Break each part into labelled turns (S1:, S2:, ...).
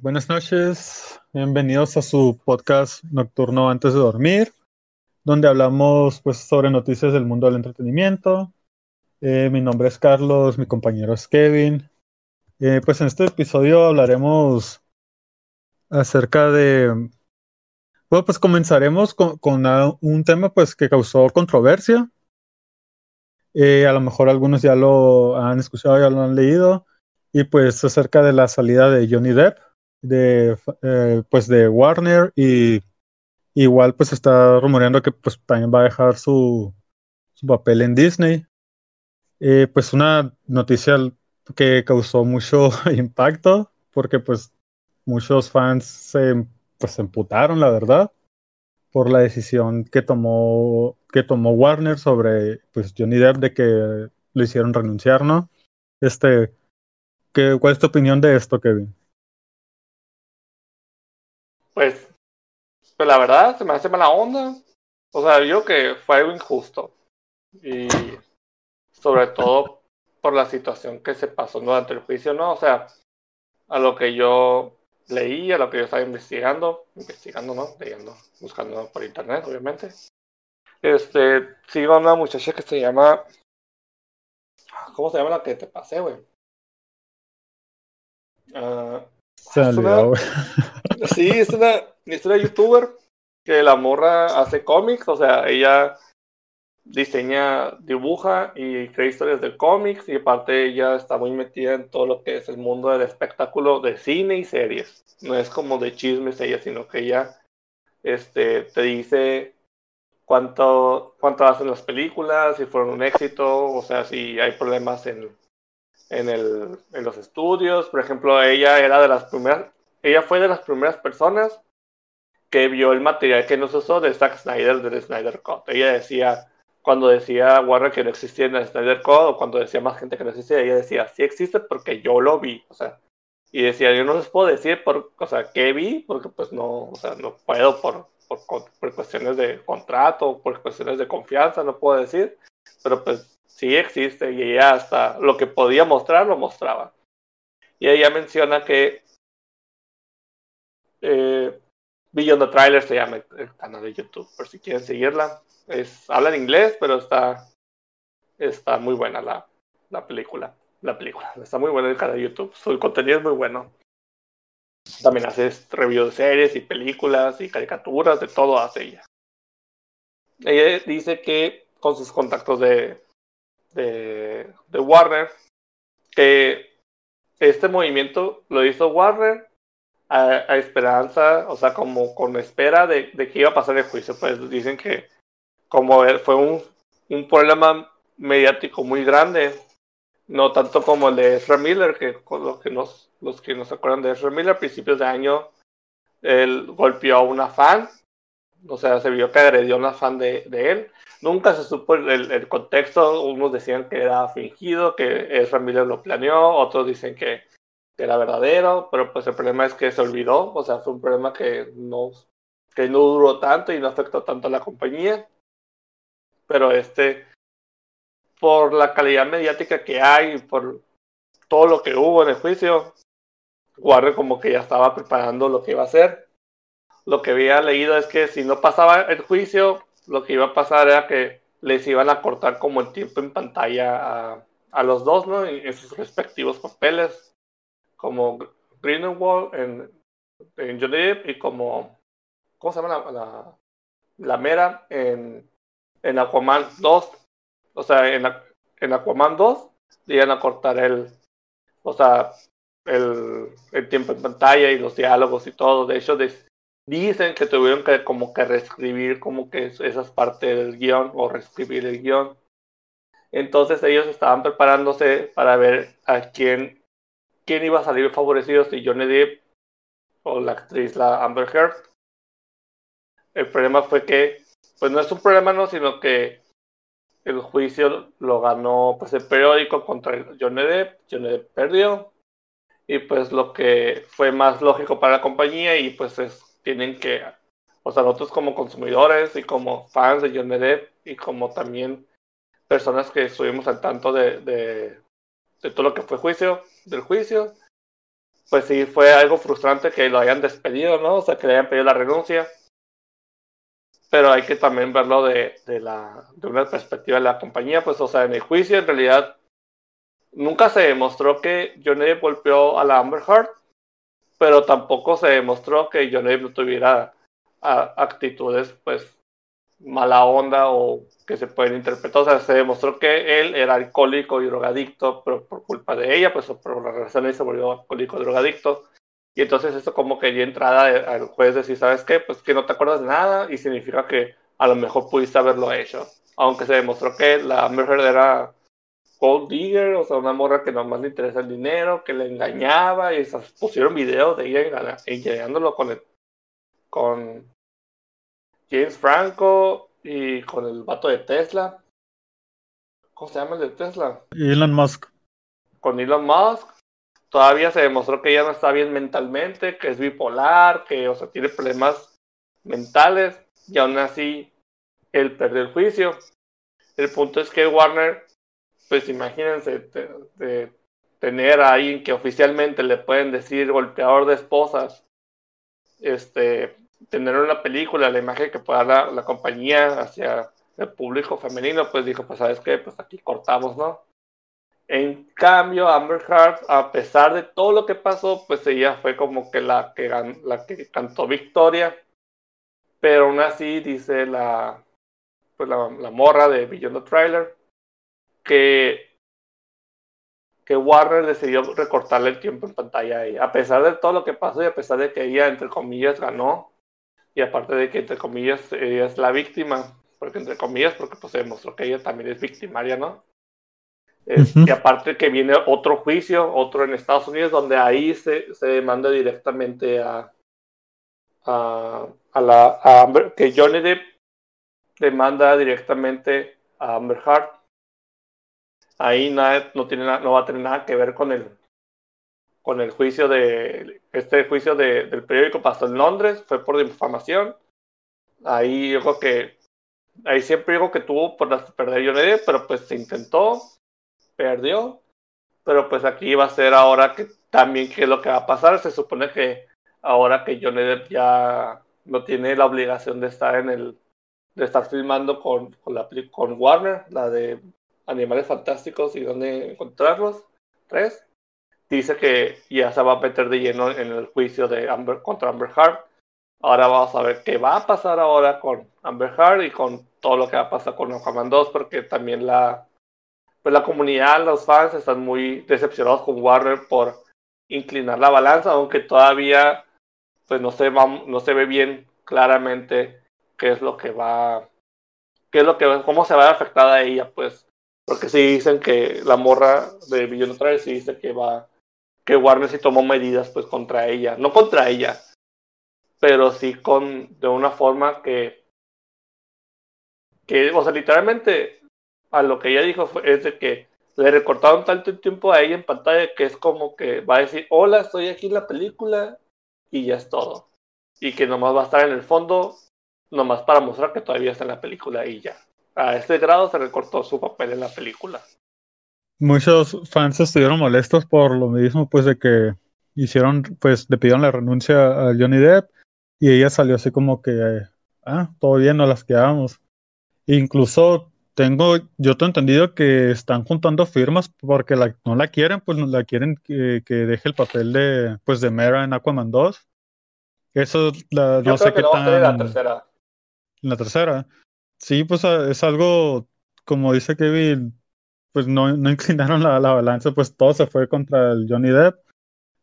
S1: Buenas noches, bienvenidos a su podcast nocturno antes de dormir, donde hablamos pues sobre noticias del mundo del entretenimiento. Eh, mi nombre es Carlos, mi compañero es Kevin. Eh, pues en este episodio hablaremos acerca de, bueno pues comenzaremos con, un tema pues que causó controversia. Eh, a lo mejor algunos ya lo han escuchado, ya lo han leído y pues acerca de la salida de Johnny Depp de, eh, pues de Warner y igual pues está rumoreando que pues también va a dejar su, su papel en Disney. Eh, pues una noticia que causó mucho impacto porque pues muchos fans se pues emputaron la verdad por la decisión que tomó que tomó Warner sobre pues Johnny Depp de que lo hicieron renunciar, ¿no? Este, ¿qué, ¿cuál es tu opinión de esto, Kevin?
S2: Pues, pues la verdad se me hace mala onda. O sea, yo que fue algo injusto. Y sobre todo por la situación que se pasó durante el juicio, ¿no? O sea, a lo que yo leí, a lo que yo estaba investigando, investigando, ¿no? Leyendo, buscando por internet, obviamente. Este, sigo a una muchacha que se llama. ¿Cómo se llama la que te pasé, güey? Uh, Sí, es una, es una youtuber que la morra hace cómics, o sea, ella diseña, dibuja y crea historias de cómics y aparte ella está muy metida en todo lo que es el mundo del espectáculo de cine y series. No es como de chismes ella, sino que ella este, te dice cuánto, cuánto hacen las películas, si fueron un éxito, o sea, si hay problemas en, en, el, en los estudios. Por ejemplo, ella era de las primeras, ella fue de las primeras personas que vio el material que nos usó de Zack Snyder del Snyder Cut. Ella decía, cuando decía Warner que no existía en el Snyder Cut, o cuando decía más gente que no existía, ella decía, sí existe porque yo lo vi. O sea, y decía, yo no les puedo decir por, o sea, qué vi, porque pues no, o sea, no puedo por, por, por cuestiones de contrato, por cuestiones de confianza, no puedo decir, pero pues sí existe y ella hasta lo que podía mostrar lo mostraba. Y ella menciona que eh, Beyond the Trailer se llama el, canal de YouTube, por si quieren seguirla. Es, habla en inglés, pero está, está muy buena la, la película. La película, está muy buena el canal de YouTube. Su contenido es muy bueno. También hace reviews de series y películas y caricaturas, de todo hace ella. Ella dice que con sus contactos de, de, de Warner, que este movimiento lo hizo Warner a, esperanza, o sea, como con espera de, de, que iba a pasar el juicio. Pues dicen que como fue un, un problema mediático muy grande, no tanto como el de Ezra Miller, que los que nos, los que nos acuerdan de Ezra Miller, a principios de año, él golpeó a una fan, o sea, se vio que agredió a una fan de, de él. Nunca se supo el, el, contexto, unos decían que era fingido, que Ezra Miller lo planeó, otros dicen que era verdadero, pero pues el problema es que se olvidó, o sea, fue un problema que no, que no duró tanto y no afectó tanto a la compañía. Pero este, por la calidad mediática que hay, por todo lo que hubo en el juicio, Warner como que ya estaba preparando lo que iba a hacer. Lo que había leído es que si no pasaba el juicio, lo que iba a pasar era que les iban a cortar como el tiempo en pantalla a, a los dos, ¿no? En, sus respectivos papeles como Greenwald en, en Johnny y como, ¿cómo se llama la, la, mera en, en Aquaman 2? O sea, en, en Aquaman 2 iban a cortar el, o sea, el, el, tiempo en pantalla y los diálogos y todo. De hecho, dicen que tuvieron que como que reescribir como que esas partes del guion o reescribir el guion. Entonces ellos estaban preparándose para ver a quién quién iba a salir favorecido si Johnny Depp o la actriz la Amber Heard. El problema fue que, pues no es un problema, no, sino que el juicio lo ganó pues el periódico contra Johnny Depp, Johnny Depp perdió y pues lo que fue más lógico para la compañía y pues es, tienen que, o sea, nosotros como consumidores y como fans de Johnny Depp y como también personas que estuvimos al tanto de, de, de todo lo que fue juicio, del juicio, pues sí fue algo frustrante que lo hayan despedido, ¿no? O sea, que le hayan pedido la renuncia. Pero hay que también verlo de, de, la, de una perspectiva de la compañía, pues, o sea, en el juicio en realidad nunca se demostró que Johnny golpeó a la Amber Heard, pero tampoco se demostró que Johnny Depp no tuviera actitudes, pues, mala onda o que se pueden interpretar. O sea, se demostró que él era alcohólico y drogadicto, pero por culpa de ella, pues por la relación se volvió alcohólico y drogadicto. Y entonces esto como que dio entrada al juez decir, ¿sabes qué? Pues que no te acuerdas de nada y significa que a lo mejor pudiste haberlo hecho. Aunque se demostró que la Amber era gold digger, o sea, una morra que nomás le interesa el dinero, que le engañaba y se pusieron videos de ella engañándolo con el, con James Franco y con el vato de Tesla. ¿Cómo se llama el de Tesla?
S1: Elon Musk.
S2: Con Elon Musk. Todavía se demostró que ella no está bien mentalmente, que es bipolar, que, o sea, tiene problemas mentales y aún así él perdió el juicio. El punto es que Warner, pues imagínense de, tener a alguien que oficialmente le pueden decir golpeador de esposas, este, tener una película, la imagen que pueda dar la, compañía hacia el público femenino, pues dijo, pues sabes qué, pues aquí cortamos, ¿no? En cambio, Amber Heard, a pesar de todo lo que pasó, pues ella fue como que la que, la que cantó victoria, pero aún así dice la, pues la, la morra de Beyond the Trailer, que que Warner decidió recortarle el tiempo en pantalla a ella. A pesar de todo lo que pasó y a pesar de que ella, entre comillas, ganó, y aparte de que entre comillas ella es la víctima, porque entre comillas, porque pues se demostró que ella también es victimaria, ¿no? Y aparte que viene otro juicio, otro en Estados Unidos, donde ahí se, se demanda directamente a, a, a la a Amber, que Johnny Depp demanda directamente a Amber Heard. Ahí nada, no, tiene, no va a tener nada que ver con el, con el juicio de este juicio de, del periódico pasó en Londres, fue por difamación. Ahí yo creo que ahí siempre digo que tuvo por perder Johnny pero pues se intentó, perdió. Pero pues aquí va a ser ahora que también qué es lo que va a pasar. Se supone que ahora que Johnny Depp ya no tiene la obligación de estar en el de estar filmando con, con, la, con Warner, la de Animales Fantásticos y dónde encontrarlos, tres dice que ya se va a meter de lleno en el juicio de Amber contra Amber Heard. Ahora vamos a ver qué va a pasar ahora con Amber Heard y con todo lo que va a pasar con Aquaman 2, porque también la, pues la comunidad, los fans están muy decepcionados con Warner por inclinar la balanza, aunque todavía pues no se, va, no se ve bien claramente qué es lo que va, qué es lo que, cómo se va a afectar a ella, pues, porque si dicen que la morra de Billion sí dice que va que Warner sí tomó medidas pues contra ella, no contra ella, pero sí con de una forma que que o sea, literalmente a lo que ella dijo fue, es de que le recortaron tanto tiempo a ella en pantalla que es como que va a decir, hola, estoy aquí en la película y ya es todo. Y que nomás va a estar en el fondo, nomás para mostrar que todavía está en la película y ya. A este grado se recortó su papel en la película
S1: muchos fans estuvieron molestos por lo mismo, pues de que hicieron, pues le pidieron la renuncia a Johnny Depp y ella salió así como que, ah, todo bien, no las quedamos. Incluso tengo, yo tengo entendido que están juntando firmas porque la, no la quieren, pues no la quieren que, que, deje el papel de, pues de Mera en Aquaman 2. Eso, la, no sé qué tan...
S2: la tercera.
S1: En la tercera. Sí, pues es algo, como dice Kevin, pues no, no inclinaron la, la, balanza, pues todo se fue contra el Johnny Depp.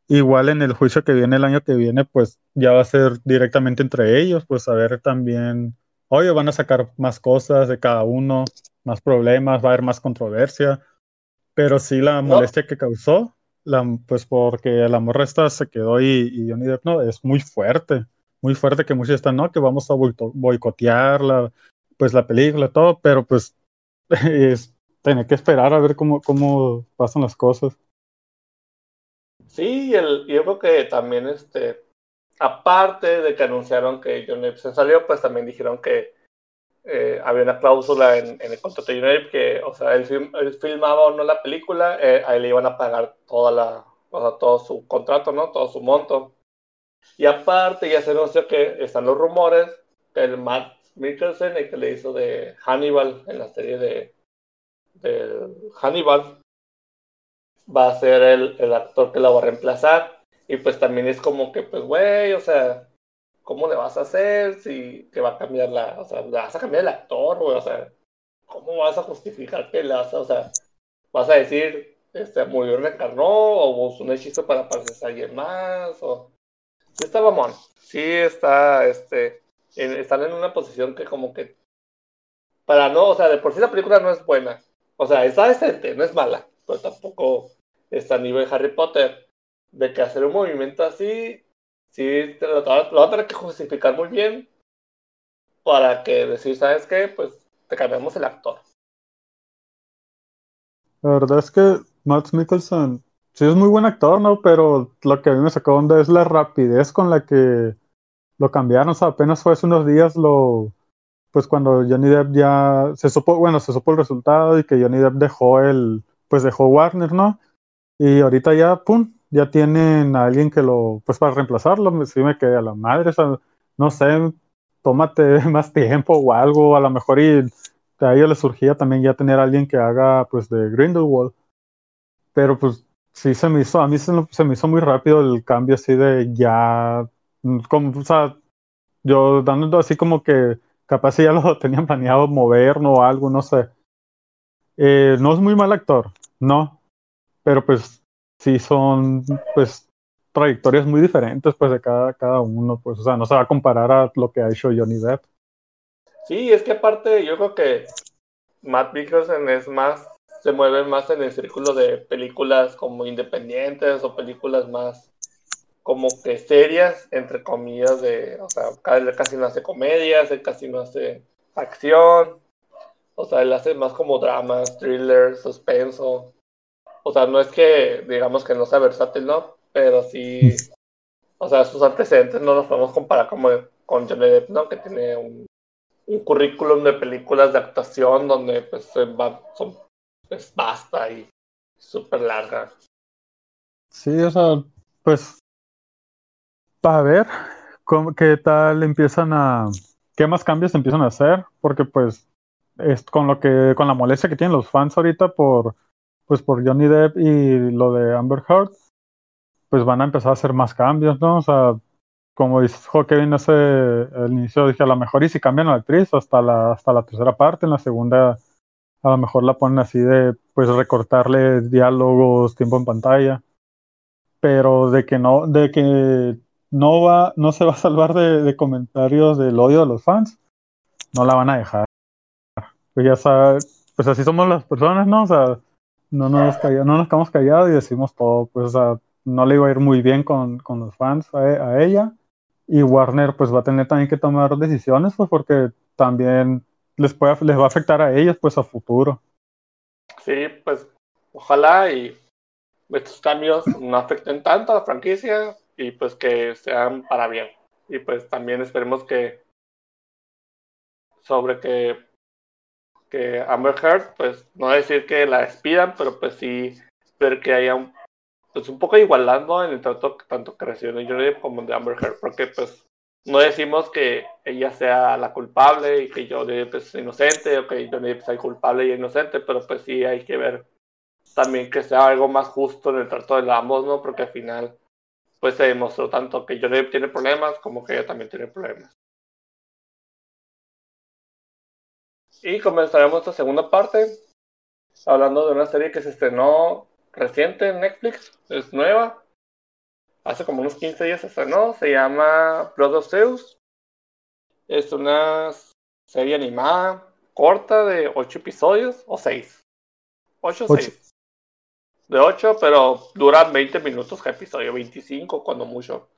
S1: Igual en el juicio que viene el año que viene, pues ya va a ser directamente entre ellos, pues a ver también, oye, van a sacar más cosas de cada uno, más problemas, va a haber más controversia, pero sí la molestia que causó, la, pues porque la morra esta se quedó y, y, Johnny Depp no, es muy fuerte, muy fuerte que muchos están, no, que vamos a boicotear la, pues la película, todo, pero pues es, tener que esperar a ver cómo, cómo pasan las cosas.
S2: Sí, el, yo creo que también, este, aparte de que anunciaron que John Depp se salió, pues también dijeron que eh, había una cláusula en, el contrato de John Depp que, o sea, él, filmaba o no la película, eh, a él le iban a pagar toda la, o sea, todo su contrato, ¿no? Todo su monto. Y aparte ya se anunció que están los rumores que el Matt Mikkelsen, el que le hizo de Hannibal en la serie de, Hannibal, va a ser el, el actor que la va a reemplazar. Y pues también es como que, pues, güey, o sea, ¿cómo le vas a hacer si que va a cambiar la, o sea, le vas a cambiar el actor, güey, o sea, ¿cómo vas a justificar que le vas a, o sea, vas a decir, este, murió, reencarnó, o usó un hechizo para parecerse a alguien más, o... Sí está mamón, sí está, este, están en una posición que como que, para no, o sea, de por sí la película no es buena, o sea, está decente, no es mala, pero tampoco está a nivel Harry Potter, de que hacer un movimiento así, sí, te lo, lo va a tener que justificar muy bien para que decir, ¿sabes qué? Pues te cambiamos el actor.
S1: La verdad es que Matt Mikkelsen sí es muy buen actor, ¿no? Pero lo que a mí me sacó onda es la rapidez con la que lo cambiaron. O sea, apenas fue hace unos días lo. Pues cuando Johnny Depp ya se supo, bueno, se supo el resultado y que Johnny Depp dejó el, pues dejó Warner, ¿no? Y ahorita ya, pum, ya tienen a alguien que lo, pues para reemplazarlo, sí me quedé a la madre, o sea, no sé, tómate más tiempo o algo, a lo mejor y a ellos les surgía también ya tener a alguien que haga pues de Grindelwald, pero pues sí se me hizo, a mí se, se me hizo muy rápido el cambio así de ya, como, o sea, yo dando así como que capaz ya lo tenían planeado mover o algo, no sé. Eh, no es muy mal actor, no, pero pues sí son pues trayectorias muy diferentes pues de cada, cada uno, pues o sea, no se va a comparar a lo que ha hecho Johnny Depp.
S2: Sí, es que aparte yo creo que Matt Mikkelsen es más, se mueve más en el círculo de películas como independientes o películas más como que serias, entre comillas, de, o sea, casi no hace comedias, él casi no hace acción, o sea, él hace más como dramas, thrillers, suspenso, o sea, no es que digamos que no sea versátil, ¿no? Pero sí, o sea, sus antecedentes no los podemos comparar como con Johnny Depp, ¿no? Que tiene un, currículum de películas de actuación donde pues va, son, es basta y súper larga.
S1: Sí, o sea, pues para ver cómo, qué tal empiezan a, qué más cambios empiezan a hacer, porque pues es con lo que, con la molestia que tienen los fans ahorita por pues por Johnny Depp y lo de Amber Heard, pues van a empezar a hacer más cambios, ¿no? O sea, como dijo Kevin hace el inicio, dije a lo mejor y si cambian la actriz hasta la, hasta la tercera parte, en la segunda a lo mejor la ponen así de pues recortarle diálogos, tiempo en pantalla, pero de que no, de que no va, no se va a salvar de, comentarios del odio de los fans, no la van a dejar. Pues ya sabes, pues así somos las personas, ¿no? O sea, no nos, callamos, no nos quedamos callados y decimos todo, pues no le iba a ir muy bien con, con los fans a, a, ella y Warner pues va a tener también que tomar decisiones pues porque también les, puede, les va a afectar a ellos pues a futuro.
S2: Sí, pues ojalá y estos cambios no afecten tanto a la franquicia y pues que sean para bien. Y pues también esperemos que sobre que que Amber Heard, pues no decir que la despidan, pero pues sí ver que haya un, pues un poco igualando en el trato tanto que recibe Johnny como de Amber Heard, porque pues no decimos que ella sea la culpable y que Johnny Depp es inocente o que Johnny Depp sea culpable y inocente, pero pues sí hay que ver también que sea algo más justo en el trato de ambos, ¿no? Porque al final pues se demostró tanto que Johnny tiene problemas como que ella también tiene problemas. Y comenzaremos esta segunda parte hablando de una serie que se estrenó reciente en Netflix, es nueva. Hace como unos 15 días se estrenó, se llama Blood of Zeus. Es una serie animada corta de 8 episodios o 6. 8 o 6. De 8, pero dura 20 minutos cada episodio, 25 cuando mucho.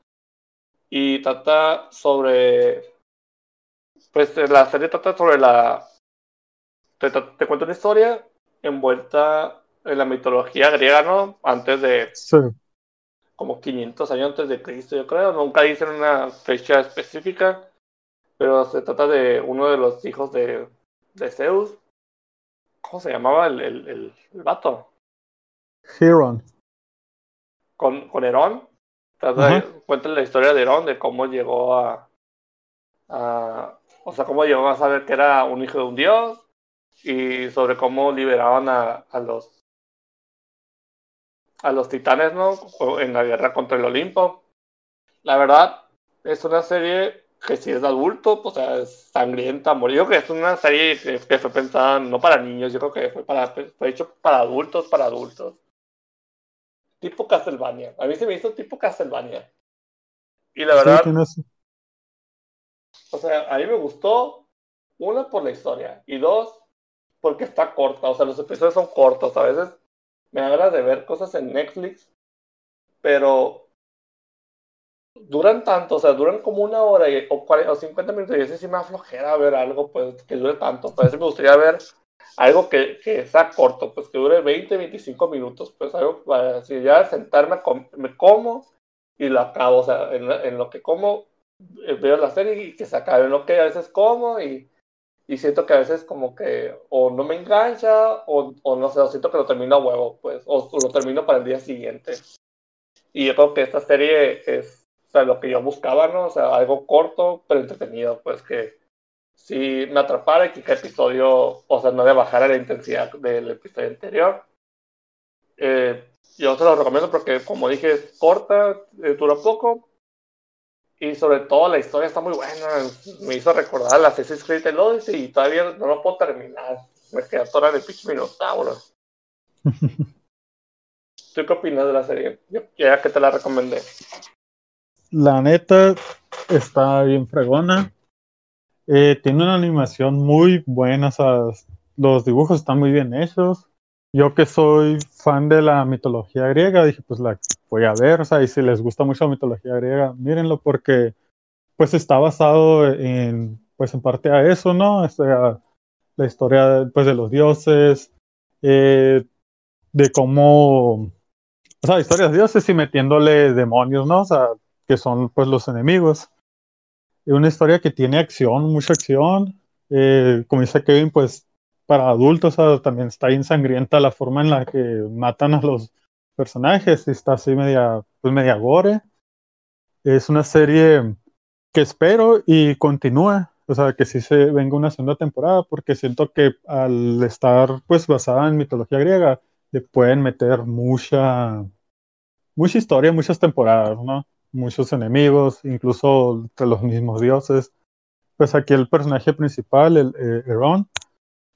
S2: Y trata sobre. Pues la serie trata sobre la te, te, cuento una historia envuelta en la mitología griega, ¿no? Antes de...
S1: Sí.
S2: Como 500 años antes de Cristo, yo creo. Nunca dicen una fecha específica, pero se trata de uno de los hijos de, de Zeus. ¿Cómo se llamaba el, el, el, el vato?
S1: Heron.
S2: con, con Herón. Cuenta la historia de Herón, de cómo llegó a, a, O sea, cómo llegó a saber que era un hijo de un dios. Y sobre cómo liberaban a, a los. A los titanes, ¿no? En la guerra contra el Olimpo. La verdad, es una serie que si es de adulto, pues es sangrienta, morir. Yo creo que es una serie que, fue pensada no para niños, yo creo que fue, para, fue hecho para adultos, para adultos. Tipo Castlevania. A mí se me hizo tipo Castlevania. Y la verdad. o sea, a mí me gustó, una por la historia, y dos, porque está corta. O sea, los episodios son cortos. A veces me agrada de ver cosas en Netflix, pero duran tanto, o sea, duran como una hora y, o, 40, o 50 minutos. Y ese sí me aflojera ver algo pues, que dure tanto. Pues me gustaría ver algo que, que, sea corto, pues que dure 20, 25 minutos. Pues algo para así ya sentarme, me como y lo acabo. O sea, en, en, lo que como eh, veo la serie y que se acabe. En lo que a veces como y, y siento que a veces como que o no me engancha o, o no sé, o siento que lo termino a huevo, pues, o, o lo termino para el día siguiente. Y yo creo que esta serie es o sea, lo que yo buscaba, ¿no? O sea, algo corto, pero entretenido, pues que si me atrapara y que cada episodio, o sea, no le bajara la intensidad del episodio anterior. Eh, yo se lo recomiendo porque, como dije, es corta, eh, dura poco. Y sobre todo la historia está muy buena. Me hizo recordar la Assassin's Creed el Odyssey y todavía no lo puedo terminar. Me queda toda de pitch minotauro. ¿Tú qué opinas de la serie? Ya que te la recomendé
S1: la neta está bien fregona. Eh, tiene una animación muy buena, los dibujos están muy bien hechos. Yo que soy fan de la mitología griega, dije, pues la voy a ver, o sea, y si les gusta mucho la mitología griega, mírenlo porque pues está basado en, pues en parte a eso, ¿no? La historia pues de los dioses, eh, de cómo, o sea, historias de dioses y metiéndole demonios, ¿no? O sea, que son pues los enemigos. Es una historia que tiene acción, mucha acción. Eh, como dice Kevin, pues para adultos también está bien sangrienta la forma en la que matan a los personajes. Está así media, pues media gore. Es una serie que espero y continúe. O sea, que sí se venga una segunda temporada, porque siento que al estar pues basada en mitología griega, le pueden meter mucha, mucha historia, muchas temporadas, ¿no? Muchos enemigos, incluso entre los mismos dioses. Pues aquí el personaje principal, el eh,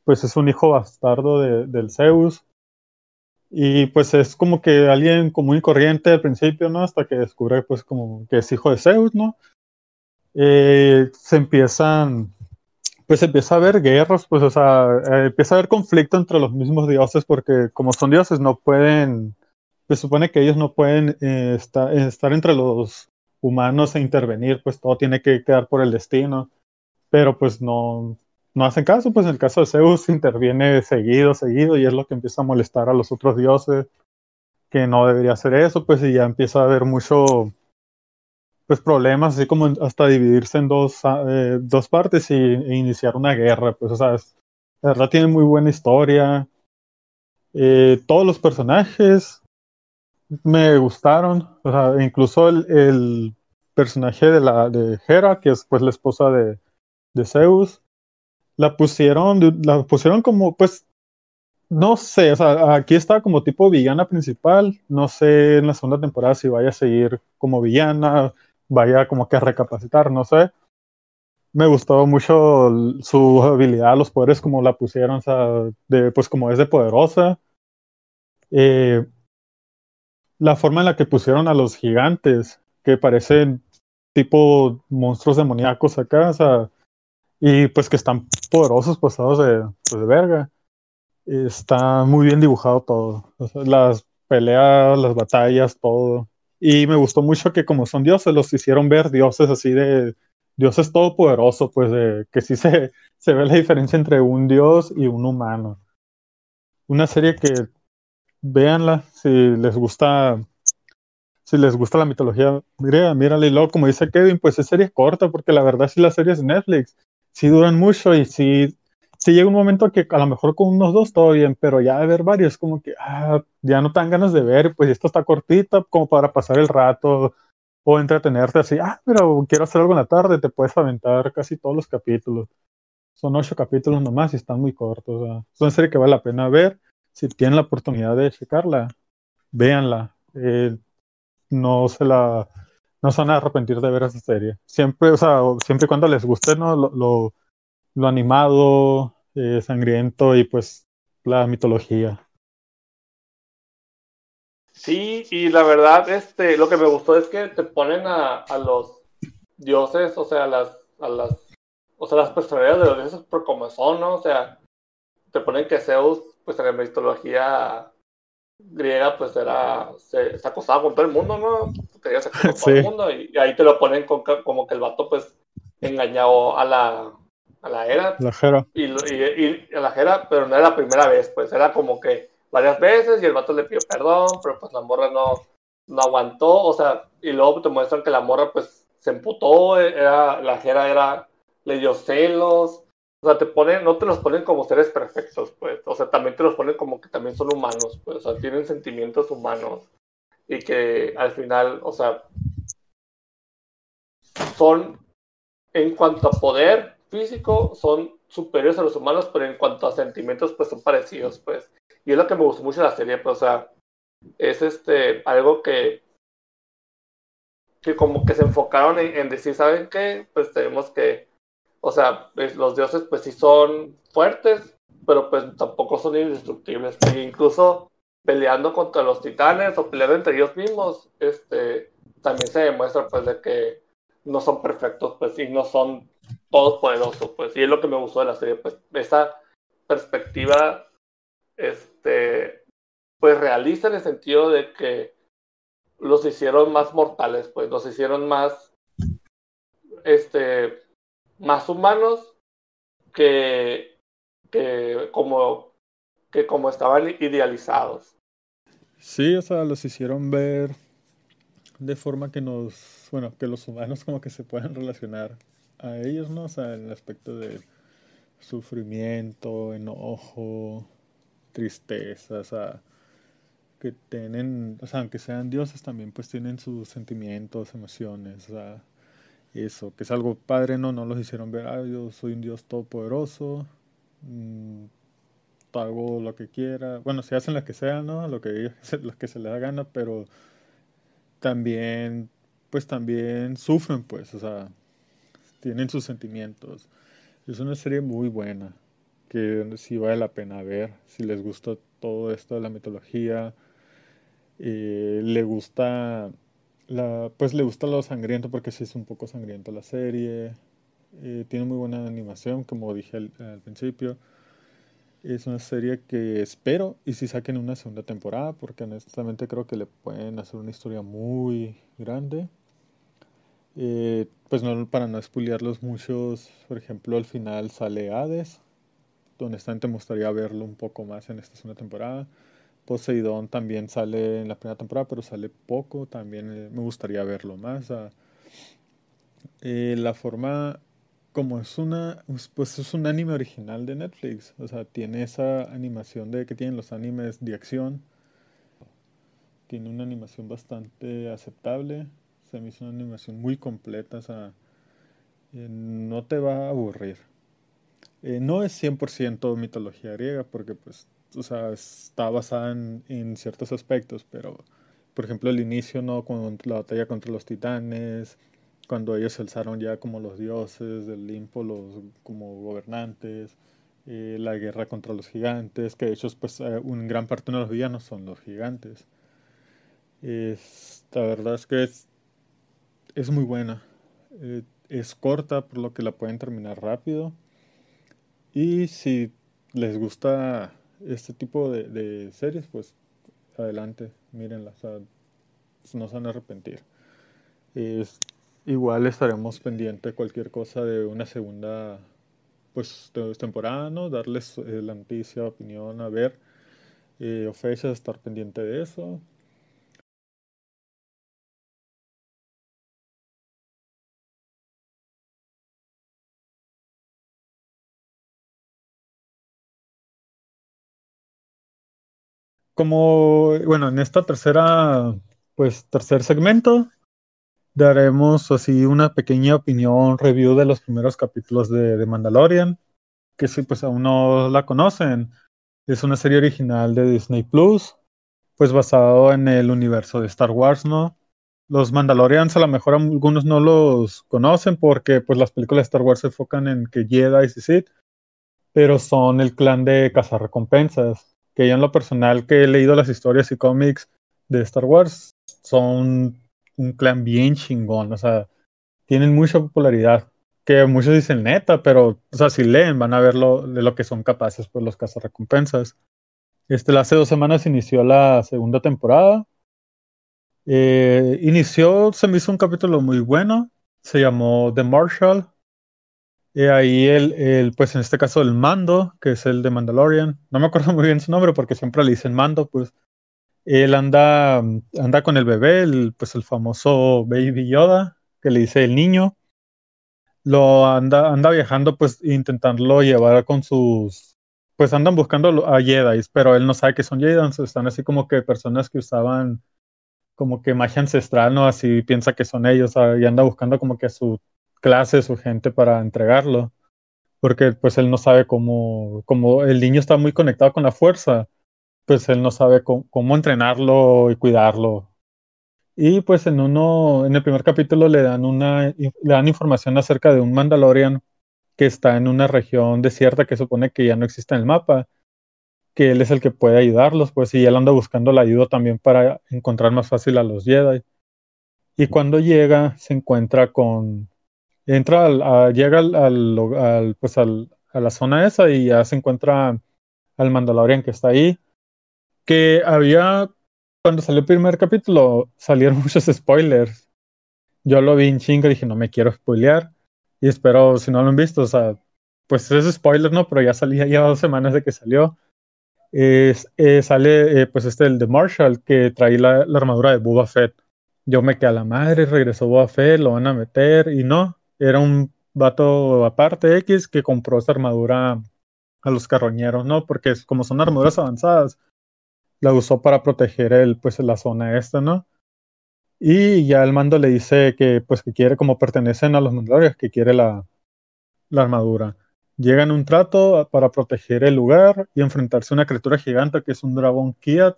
S1: pues es un hijo bastardo de, del Zeus. Y pues es como que alguien común y corriente al principio, ¿no? Hasta que descubre pues como que es hijo de Zeus, ¿no? Eh, se empiezan, pues empieza a haber guerras, pues o sea, eh, empieza a haber conflicto entre los mismos dioses porque como son dioses no pueden se supone que ellos no pueden eh, estar, entre los humanos e intervenir, pues todo tiene que quedar por el destino, pero pues no, no hacen caso, pues en el caso de Zeus interviene seguido, seguido, y es lo que empieza a molestar a los otros dioses, que no debería hacer eso, pues y ya empieza a haber mucho pues problemas, así como hasta dividirse en dos, ah, eh, dos partes y, e iniciar una guerra, pues o sea, la verdad tiene muy buena historia. Eh, todos los personajes me gustaron. O sea, incluso el, el, personaje de la de Hera, que es pues la esposa de, de Zeus, la pusieron, la pusieron como, pues, no sé, o sea, aquí está como tipo villana principal. No sé en la segunda temporada si vaya a seguir como villana, vaya como que a recapacitar, no sé. Me gustó mucho su habilidad, los poderes como la pusieron, o sea, pues como es de poderosa. Eh, la forma en la que pusieron a los gigantes, que parecen tipo monstruos demoníacos acá, o y pues que están poderosos, pasados de, pues, de verga. Está muy bien dibujado todo. las peleas, las batallas, todo. Y me gustó mucho que como son dioses, los hicieron ver dioses así de dioses todopoderosos, pues de que sí se, se ve la diferencia entre un dios y un humano. Una serie que véanla si les gusta si les gusta la mitología griega, mírala y luego como dice Kevin, pues es serie corta porque la verdad si las series de Netflix sí duran mucho y sí, si llega un momento que a lo mejor con unos dos todo bien, pero ya de ver varios, como que ah, ya no te dan ganas de ver, pues esto está cortita como para pasar el rato o entretenerte así, ah, pero quiero hacer algo en la tarde, te puedes aventar casi todos los capítulos. Son ocho capítulos nomás y están muy cortos. Es una serie que vale la pena ver. Si tienen la oportunidad de checarla, véanla. Eh, no se la no se van a arrepentir de ver esa serie. Siempre, o sea, siempre y cuando les guste, ¿no? Lo, lo, animado, eh, sangriento y pues la mitología.
S2: Sí, y la verdad, este, lo que me gustó es que te ponen a, a los dioses, o sea, las, a las o sea, las personalidades de los dioses por como son, ¿no? O sea, te ponen que Zeus, pues en la mitología griega, pues era, se, se acostaba con todo el mundo, ¿no? Quería con todo el mundo y, ahí te lo ponen con, como que el vato, pues, engañó a la, a la Hera.
S1: La Jera.
S2: Y, y, a la Jera, pero no era la primera vez, pues, era como que varias veces y el vato le pidió perdón, pero pues la morra no, no aguantó, o sea, y luego te muestran que la morra, pues, se emputó, era, la Jera era le dio celos. O sea, te ponen, no te los ponen como seres perfectos, pues. O sea, también te los ponen como que también son humanos, pues. O sea, tienen sentimientos humanos. Y que al final, o sea, son, en cuanto a poder físico, son superiores a los humanos, pero en cuanto a sentimientos, pues son parecidos, pues. Y es lo que me gustó mucho de la serie, pues, o sea, es este, algo que que como que se enfocaron en, en decir, ¿saben qué? Pues tenemos que o sea, los dioses pues sí son fuertes, pero pues tampoco son indestructibles. E incluso peleando contra los titanes o peleando entre ellos mismos, este, también se demuestra pues de que no son perfectos, pues y no son todos poderosos, pues y es lo que me gustó de la serie, pues esa perspectiva, este, pues realista en el sentido de que los hicieron más mortales, pues los hicieron más, este, más humanos que, que, como, que como estaban idealizados.
S1: Sí, o sea, los hicieron ver de forma que nos, bueno, que los humanos como que se puedan relacionar a ellos, ¿no? O sea, en el aspecto de sufrimiento, enojo, tristeza, o sea, que tienen, o sea, aunque sean dioses también pues tienen sus sentimientos, emociones, o sea, eso, que es algo padre, no, no los hicieron ver, ah, yo soy un Dios todopoderoso, mmm, hago lo que quiera, bueno, si hacen lo que sea, ¿no? Lo que, lo que se les da gana, pero también, pues también sufren, pues, o sea, tienen sus sentimientos. Es una serie muy buena, que sí vale la pena ver, si les gusta todo esto de la mitología, eh, le gusta pues le gusta lo sangriento porque sí es un poco sangriento la serie. Eh, tiene muy buena animación, como dije al, principio. Es una serie que espero y si saquen una segunda temporada, porque honestamente creo que le pueden hacer una historia muy grande. Eh, pues no, para no spoilearlos muchos, por ejemplo, al final sale Hades. Honestamente me gustaría verlo un poco más en esta segunda temporada. Poseidón también sale en la primera temporada, pero sale poco. También eh, me gustaría verlo más. Eh, la forma como es una pues es un anime original de Netflix o sea tiene esa animación de que tienen los animes de acción tiene una animación bastante aceptable se me hizo una animación muy completa o sea eh, no te va a aburrir no es 100% mitología griega porque pues o sea, está basada en, ciertos aspectos, pero por ejemplo el inicio, ¿no? Con la batalla contra los titanes, cuando ellos se alzaron ya como los dioses del Olimpo, los como gobernantes, eh, la guerra contra los gigantes, que de hecho pues eh, un gran parte de los villanos son los gigantes. Es, la verdad es que es, es muy buena. Eh, es corta, por lo que la pueden terminar rápido. Y si les gusta este tipo de, series, pues adelante, mírenlas, no se van a arrepentir. Igual estaremos pendientes de cualquier cosa de una segunda pues temporada, ¿no? Darles eh, la noticia, opinión, a ver, eh, estar pendiente de eso. Como, bueno, en esta tercera, pues tercer segmento, daremos así una pequeña opinión, review de los primeros capítulos de, Mandalorian, que si pues aún no la conocen, es una serie original de Disney Plus, pues basado en el universo de Star Wars, ¿no? Los Mandalorians a lo mejor algunos no los conocen porque pues las películas de Star Wars se enfocan en que Jedi y Sith, pero son el clan de cazarrecompensas, que yo en lo personal que he leído las historias y cómics de Star Wars son un clan bien chingón, o sea, tienen mucha popularidad, que muchos dicen neta, pero, o sea, si leen van a ver lo, de lo que son capaces pues los cazarrecompensas. Este, hace dos semanas inició la segunda temporada. Eh, inició, se me hizo un capítulo muy bueno, se llamó The Marshall. Y ahí el, el, pues en este caso el Mando, que es el de Mandalorian, no me acuerdo muy bien su nombre porque siempre le dicen Mando, pues él anda, anda con el bebé, el, pues el famoso Baby Yoda, que le dice el niño. Lo anda, anda viajando, pues intentándolo llevar con sus. Pues andan buscando a Jedi, pero él no sabe que son Jedi, están así como que personas que usaban como que magia ancestral, ¿no? Así piensa que son ellos, y anda buscando como que a su clase, su gente para entregarlo. Porque pues él no sabe cómo, como el niño está muy conectado con la fuerza pues él no sabe cómo, entrenarlo y cuidarlo. Y pues en uno, en el primer capítulo le dan una, le dan información acerca de un Mandalorian que está en una región desierta que supone que ya no existe en el mapa, que él es el que puede ayudarlos, pues y él anda buscando la ayuda también para encontrar más fácil a los Jedi. Y cuando llega, se encuentra con, entra al, llega al, al, pues al, a la zona esa y ya se encuentra al Mandalorian que está ahí que había, cuando salió el primer capítulo, salieron muchos spoilers. Yo lo vi en chinga dije, no me quiero spoilear. Y espero, si no lo han visto, o sea, pues es spoiler, ¿no? Pero ya salía, ya dos semanas de que salió. Es, eh, sale, eh, pues este, el de Marshall, que trae la, la, armadura de Boba Fett. Yo me quedé a la madre, regresó Boba Fett, lo van a meter, y no, era un vato aparte X que compró esa armadura a los carroñeros, ¿no? Porque como son armaduras avanzadas, la usó para proteger el, pues, la zona esta, ¿no? Y ya el mando le dice que, pues, que quiere, como pertenecen a los mandalorianos, que quiere la, la armadura. Llegan un trato para proteger el lugar y enfrentarse a una criatura gigante que es un dragón Kiat.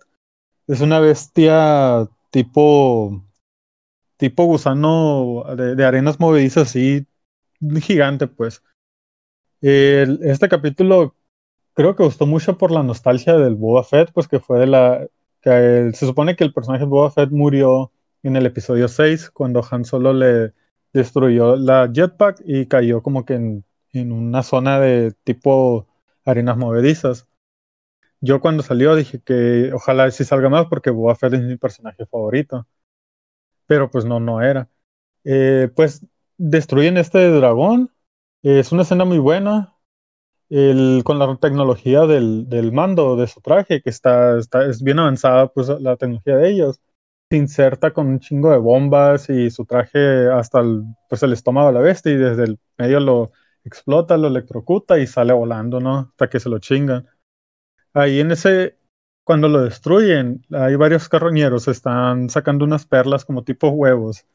S1: Es una bestia tipo, tipo gusano de, arenas movedizas así, gigante, pues. Este capítulo creo que gustó mucho por la nostalgia del Boba Fett, pues que fue de la... Que se supone que el personaje de Boba Fett murió en el episodio 6, cuando Han Solo le destruyó la jetpack y cayó como que en, en una zona de tipo arenas movedizas. Yo cuando salió dije que ojalá sí salga más porque Boba Fett es mi personaje favorito. Pero pues no, no era. Eh, pues destruyen este dragón. es una escena muy buena el, con la tecnología del, del, mando de su traje, que está, es bien avanzada, pues la tecnología de ellos, se inserta con un chingo de bombas y su traje hasta el, pues, el estómago de la bestia y desde el medio lo explota, lo electrocuta y sale volando, ¿no? Hasta que se lo chingan. Ahí en ese, cuando lo destruyen, hay varios carroñeros, están sacando unas perlas como tipo huevos.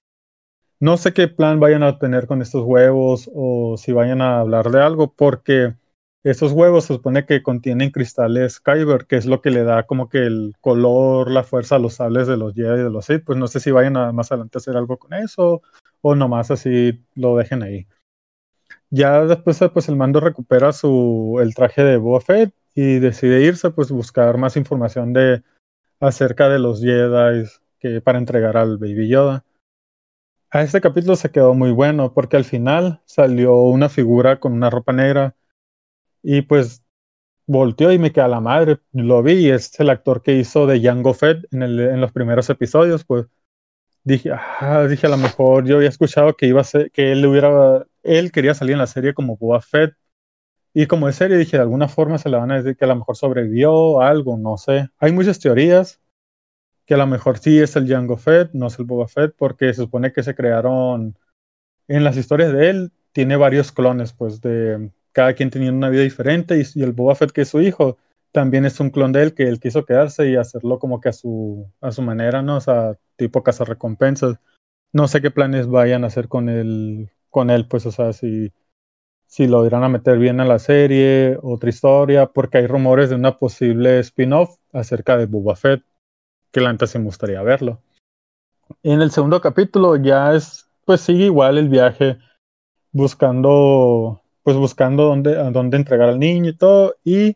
S1: No sé qué plan vayan a tener con estos huevos o si vayan a hablar de algo, porque estos huevos se supone que contienen cristales Kyber, que es lo que le da como que el color, la fuerza a los sables de los Jedi y de los Sith. Pues no sé si vayan a, más adelante a hacer algo con eso o nomás así lo dejen ahí. Ya después pues el mando recupera su, el traje de Boba Fett y decide irse pues buscar más información de acerca de los Jedi que para entregar al Baby Yoda. A este capítulo se quedó muy bueno porque al final salió una figura con una ropa negra y pues volteó y me queda la madre. Lo vi y es el actor que hizo de Jango Fett en, el, en los primeros episodios. Pues dije, ah, dije a lo mejor yo había escuchado que iba a ser, que él hubiera, él quería salir en la serie como Boba Fett. Y como de serie dije, de alguna forma se le van a decir que a lo mejor sobrevivió algo, no sé. Hay muchas teorías que a lo mejor sí es el Jango Fett, no es el Boba Fett, porque se supone que se crearon en las historias de él, tiene varios clones, pues, de, cada quien tenía una vida diferente y, el Boba Fett que es su hijo también es un clon de él que él quiso quedarse y hacerlo como que a su, a su manera, ¿no? O sea, tipo recompensas. No sé qué planes vayan a hacer con él, con él, pues, o sea, si, si lo irán a meter bien a la serie, otra historia, porque hay rumores de una posible spin-off acerca de Boba Fett, que la neta sí me gustaría verlo. En el segundo capítulo ya es, pues sigue igual el viaje buscando, pues buscando dónde, a dónde entregar al niño y todo, y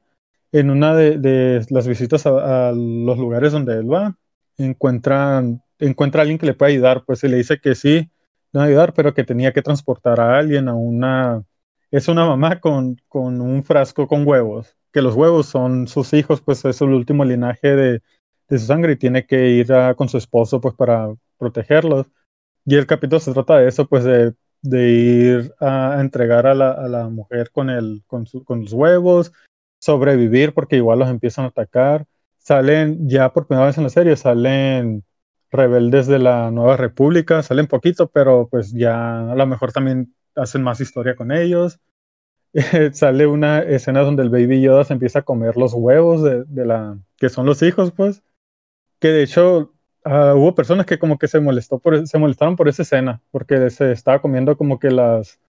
S1: en una de, las visitas a, los lugares donde él va, encuentra, encuentra a alguien que le puede ayudar, pues se le dice que sí, le va a ayudar, pero que tenía que transportar a alguien a una, es una mamá con, con un frasco con huevos, que los huevos son sus hijos, pues es el último linaje de, de su sangre y tiene que ir con su esposo pues para protegerlos. Y el capítulo se trata de eso, pues de, de ir a entregar a la, a la mujer con, el, con, con los huevos, sobrevivir porque igual los empiezan a atacar. Salen ya por primera vez en la serie, salen rebeldes de la Nueva República, salen poquito, pero pues ya a lo mejor también hacen más historia con ellos. sale una escena donde el Baby Yoda se empieza a comer los huevos de, de la que son los hijos, pues. Que de hecho uh, hubo personas que como que se molestó por se molestaron por esa escena, porque se estaba comiendo como que las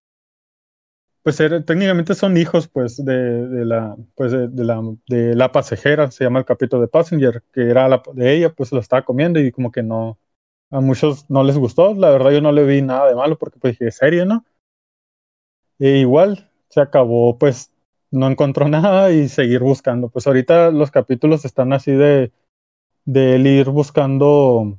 S1: pues técnicamente son hijos pues de, de la pues de, la de la pasajera se llama el capítulo de Passenger que era la de ella pues lo estaba comiendo y como que no a muchos no les gustó la verdad yo no le vi nada de malo porque pues dije serio no e igual se acabó pues no encontró nada y seguir buscando pues ahorita los capítulos están así de de él ir buscando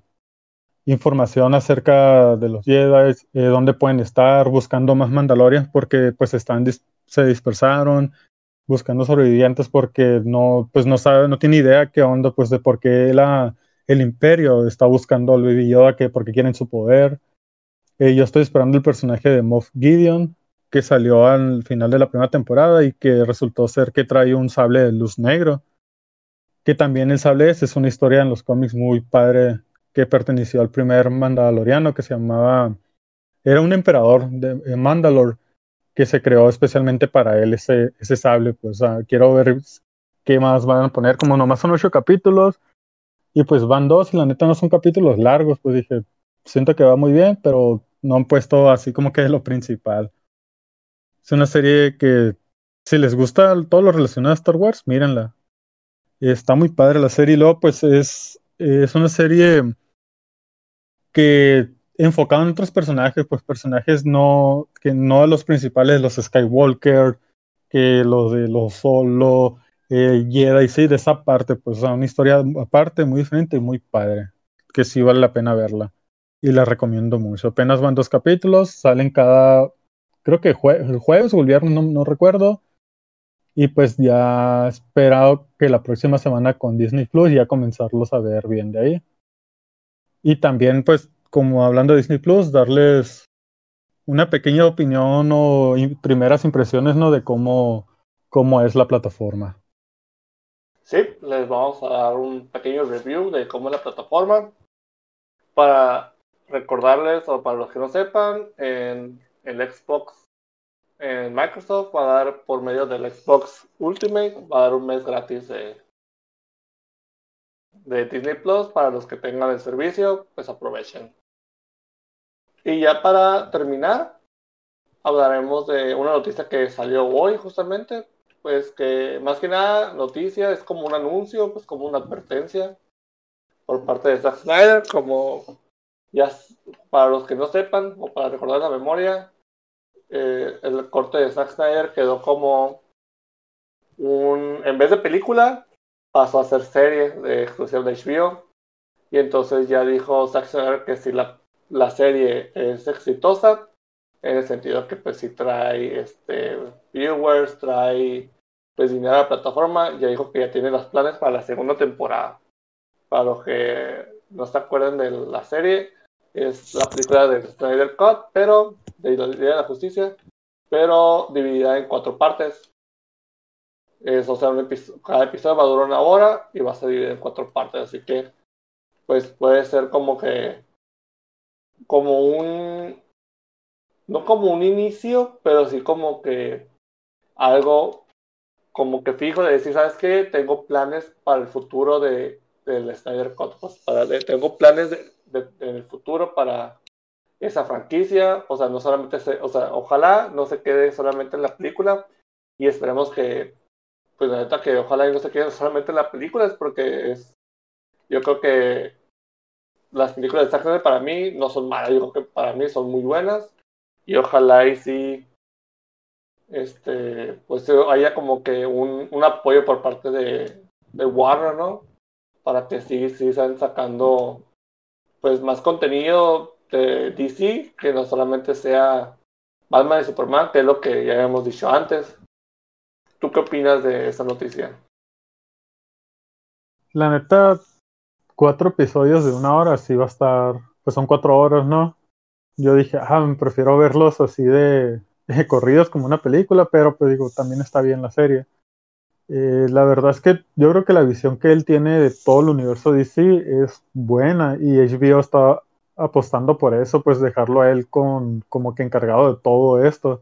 S1: información acerca de los Jedi, eh, dónde pueden estar, buscando más Mandalorians porque pues están se dispersaron, buscando sobrevivientes porque no pues no sabe, no tiene idea qué onda pues de por qué el Imperio está buscando al Baby Yoda, que porque quieren su poder. Eh, yo estoy esperando el personaje de Moff Gideon que salió al final de la primera temporada y que resultó ser que trae un sable de luz negro. Que también el sable es, es una historia en los cómics muy padre que perteneció al primer mandaloriano que se llamaba, era un emperador de, Mandalore que se creó especialmente para él ese, ese sable, pues quiero ver qué más van a poner, como nomás son ocho capítulos y pues van dos y la neta no son capítulos largos, pues dije, siento que va muy bien, pero no han puesto así como que es lo principal. Es una serie que si les gusta todo lo relacionado a Star Wars, mírenla. Está muy padre la serie y luego pues es, es una serie que enfocado en otros personajes, pues personajes no, que no los principales, los Skywalker, que los de los Solo, eh, Jedi, sí, de esa parte, pues o sea, una historia aparte, muy diferente y muy padre, que sí vale la pena verla. Y la recomiendo mucho. Apenas van dos capítulos, salen cada, creo que el jueves o el viernes, no, no recuerdo. Y pues ya esperado que la próxima semana con Disney Plus ya comenzarlos a ver bien de ahí. Y también, pues, como hablando de Disney Plus, darles una pequeña opinión o primeras impresiones, ¿no? De cómo, cómo es la plataforma.
S2: Sí, les vamos a dar un pequeño review de cómo es la plataforma. Para recordarles, o para los que no sepan, en el Xbox, en Microsoft va a dar por medio del Xbox Ultimate, va a dar un mes gratis de, de Disney Plus para los que tengan el servicio, pues aprovechen. Y ya para terminar, hablaremos de una noticia que salió hoy justamente, pues que más que nada noticia es como un anuncio, pues como una advertencia por parte de Zack Snyder, como ya para los que no sepan o para recordar la memoria, eh, el corte de Zack Snyder quedó como un, en vez de película, pasó a ser serie de exclusión de HBO. Y entonces ya dijo Zack que si la, la, serie es exitosa, en el sentido que pues si trae este, viewers, trae pues dinero a la plataforma, ya dijo que ya tiene los planes para la segunda temporada. Para los que no se acuerdan de la serie, es la película de Snyder Cut, pero de la de la Justicia, pero dividida en cuatro partes. Es, o sea, cada episodio va a durar una hora y va a ser dividido en cuatro partes. Así que, pues puede ser como que, como un, no como un inicio, pero sí como que algo como que fijo de decir, ¿sabes qué? Tengo planes para el futuro de, del Snyder Cut. Pues, para, tengo planes de, en el futuro para esa franquicia. O sea, no solamente, o sea, ojalá no se quede solamente en la película y esperemos que, pues la neta que ojalá no se quede solamente en la película, es porque es, yo creo que las películas de Zack para mí no son malas, yo creo que para mí son muy buenas y ojalá y sí este, pues haya como que un, un apoyo por parte de, Warner, ¿no? Para que sí, sí estén sacando pues más contenido de DC, que no solamente sea Batman y Superman, que es lo que ya habíamos dicho antes. ¿Tú qué opinas de esa noticia?
S1: La neta, cuatro episodios de una hora, sí va a estar, pues son cuatro horas, ¿no? Yo dije, ah, prefiero verlos así de, corridos como una película, pero pues digo, también está bien la serie. Eh, la verdad es que yo creo que la visión que él tiene de todo el universo DC es buena y HBO está apostando por eso, pues dejarlo a él con, como que encargado de todo esto.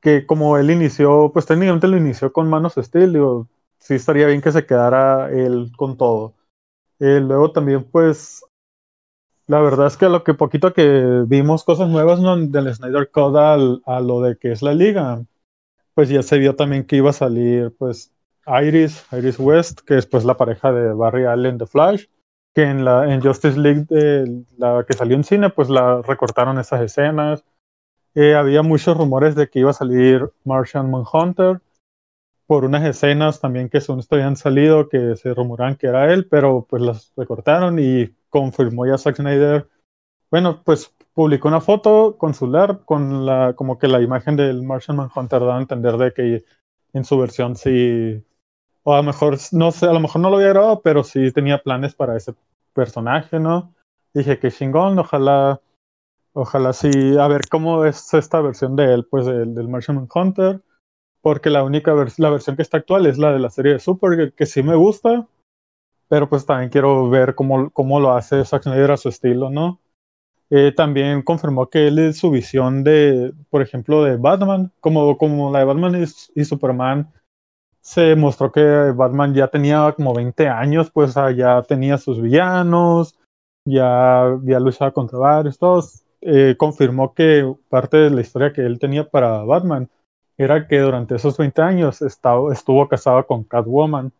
S1: Que como él inició, pues técnicamente lo inició con Manos Steel, digo, sí estaría bien que se quedara él con todo. Eh, luego también pues la verdad es que lo que poquito que vimos cosas nuevas ¿no? del Snyder Code a lo de que es la liga, pues ya se vio también que iba a salir pues Iris, Iris West, que es pues la pareja de Barry Allen de Flash, que en la en Justice League de la que salió en cine pues la recortaron esas escenas. Eh, había muchos rumores de que iba a salir Martian Manhunter por unas escenas también que son habían salido que se rumoran que era él, pero pues las recortaron y confirmó ya Zack Snyder. Bueno, pues publicó una foto consular con la, como que la imagen del Martian Manhunter da a entender de que en su versión sí, o a lo mejor, no sé, a lo mejor no lo había grabado, pero sí tenía planes para ese personaje, ¿no? Dije que chingón, ojalá, ojalá sí, a ver cómo es esta versión de él, pues del, del Martian Manhunter, porque la única la versión que está actual es la de la serie de Super, que sí me gusta, pero pues también quiero ver cómo, cómo lo hace Zack Snyder a su estilo, ¿no? Eh, también confirmó que él su visión de, por ejemplo, de Batman, como, como la de Batman y, Superman, se mostró que Batman ya tenía como 20 años, pues ya tenía sus villanos, ya, ya luchaba contra varios, todos. Eh, confirmó que parte de la historia que él tenía para Batman era que durante esos 20 años estaba, estuvo casado con Catwoman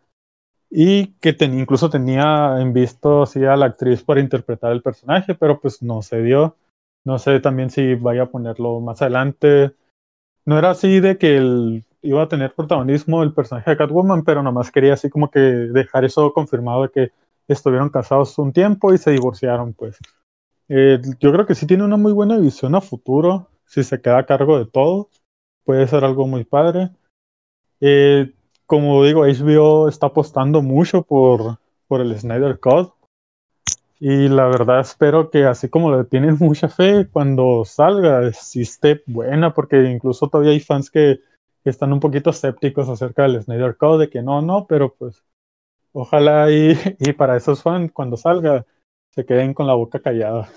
S1: y que incluso tenía en visto a la actriz para interpretar el personaje, pero pues no se dio. No sé también si vaya a ponerlo más adelante. No era así de que él iba a tener protagonismo el personaje de Catwoman, pero nomás quería así como que dejar eso confirmado de que estuvieron casados un tiempo y se divorciaron, pues. Eh, yo creo que sí tiene una muy buena visión a futuro, si se queda a cargo de todo, puede ser algo muy padre. Eh, como digo, HBO está apostando mucho por, por el Snyder Cut. Y la verdad espero que así como le tienen mucha fe, cuando salga, sí esté buena, porque incluso todavía hay fans que, están un poquito escépticos acerca del Snyder Code, de que no, no, pero pues ojalá y, y para esos fans, cuando salga, se queden con la boca callada.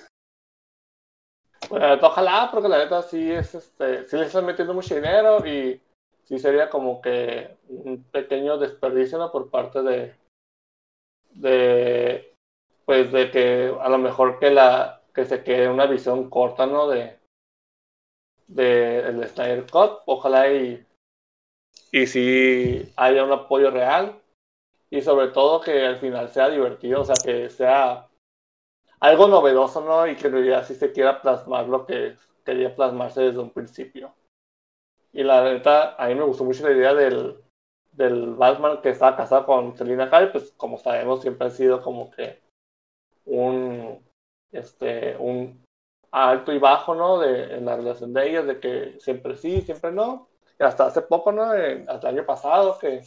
S2: Pues, ojalá, porque la neta sí es este, sí le están metiendo mucho dinero y sí sería como que un pequeño desperdicio por parte de, de, pues de que a lo mejor que la, que se quede una visión corta, ¿no? De, de el Snyder Cut, ojalá y, y si haya un apoyo real y sobre todo que al final sea divertido, o sea, que sea algo novedoso, ¿no? Y que en realidad sí se quiera plasmar lo que quería plasmarse desde un principio. Y la neta, a mí me gustó mucho la idea del, del Batman que estaba casado con Selina Kyle, pues como sabemos siempre ha sido como que un, este, un alto y bajo, ¿no? De, en la relación de ellos, de que siempre sí, siempre no. Y hasta hace poco, ¿no? hasta el año pasado, que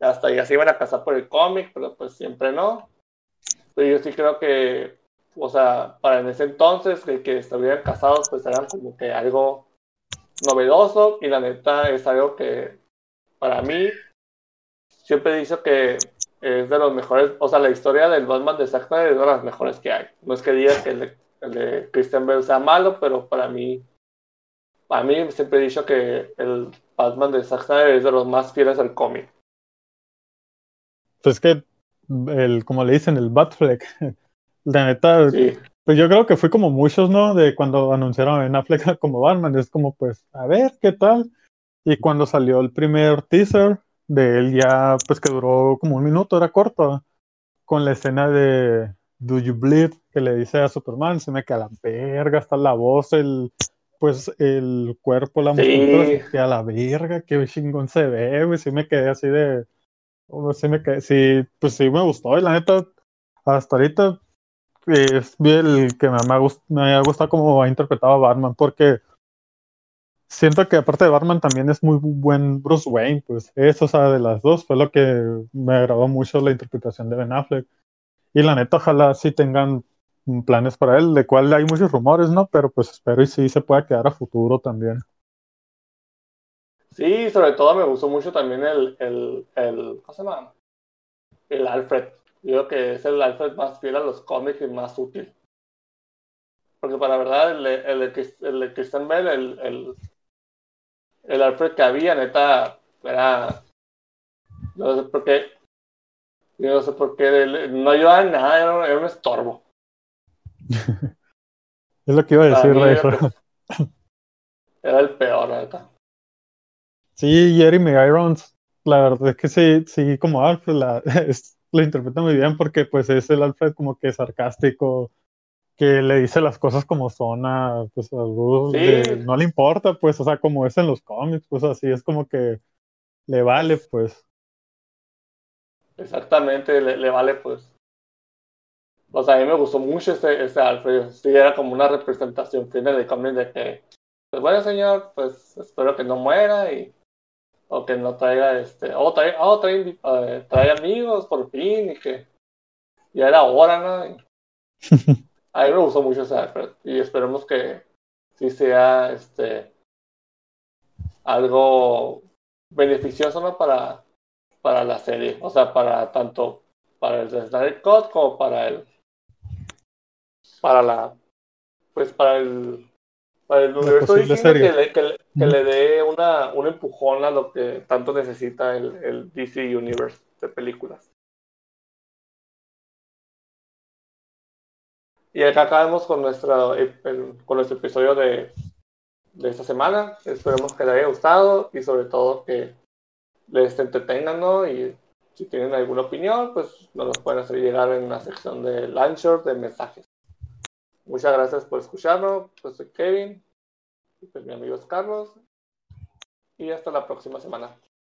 S2: hasta ya se iban a casar por el cómic, pero pues siempre no. Pero yo sí creo que, o sea, para en ese entonces, que, que estuvieran casados, pues eran como que algo novedoso y la neta es algo que para mí siempre he dicho que es de los mejores, o sea, la historia del Batman de Zack Snyder es de las mejores que hay. No es que diga que el de, Christian Bale sea malo, pero para mí, para mí siempre he dicho que el Batman de Zack Snyder es de los más fieles al cómic.
S1: Pues que, el, como le dicen, el Batfleck. La neta,
S2: Sí,
S1: pues yo creo que fui como muchos, ¿no? De cuando anunciaron a Ben Affleck como Batman. Es como, pues, a ver, ¿qué tal? Y cuando salió el primer teaser de él ya, pues que duró como un minuto, era corto, con la escena de Do You Bleed que le dice a Superman, se me queda la verga, hasta la voz, el, pues el cuerpo, la
S2: Sí.
S1: musculatura, se me queda la verga, qué chingón se ve, güey, sí me quedé así de, oh, sí me quedé, sí, pues sí me gustó, y la neta, hasta ahorita es el que me, me ha gustado como ha interpretado a Batman, porque siento que aparte de Batman también es muy buen Bruce Wayne, pues eso, o sea, de las dos fue lo que me agradó mucho la interpretación de Ben Affleck. Y la neta, ojalá sí tengan planes para él, de cual hay muchos rumores, ¿no? Pero pues espero y sí se pueda quedar a futuro también.
S2: sí, sobre todo me gustó mucho también el, el, el, ¿cómo se llama? El Alfred. Yo creo que es el Alfred más fiel a los cómics y más útil. Porque para la verdad, el, de- el, el de Christian Bell, el, el, el Alfred que había, neta, era. No sé por qué. Yo no sé por qué. No ayudaba en nada, era, un- era un estorbo.
S1: Es lo que iba a decir, de
S2: era, el peor, neta.
S1: Sí, Jeremy Irons, la verdad es que sí, sí, como Alfred la, es- lo interpreta muy bien porque pues es el Alfred como que sarcástico, que le dice las cosas como son a, pues a Bruce,
S2: Sí.
S1: de- no le importa, pues, o sea, como es en los cómics, pues así es como que le vale, pues.
S2: Exactamente, le, le vale, pues. O sea, a mí me gustó mucho este, este Alfred. Sí, era como una representación final de cómic de que, pues bueno, señor, pues espero que no muera y. O que no traiga este. O trae, o trae, eh, trae amigos por fin y que. Ya era hora, ¿no? Y a mí me gustó mucho ese Alfred. Y esperemos que sí sea este. Algo beneficioso, ¿no? Para, para la serie. O sea, para tanto para el Snyder Cut como para el para la pues para el para el universo
S1: serie.
S2: que, le, que, le, que
S1: Ujú.
S2: le dé una, un empujón a lo que tanto necesita el, el DC Universe de películas. Y acá acabamos con nuestro, el- con nuestro episodio de, de esta semana. Esperemos que les haya gustado y sobre todo que les entretengan, ¿no? Y si tienen alguna opinión, pues nos los pueden hacer llegar en la sección de Launcher de mensajes. Muchas gracias por escucharnos. Pues soy Kevin. Pues mi amigo es Carlos. Y hasta la próxima semana.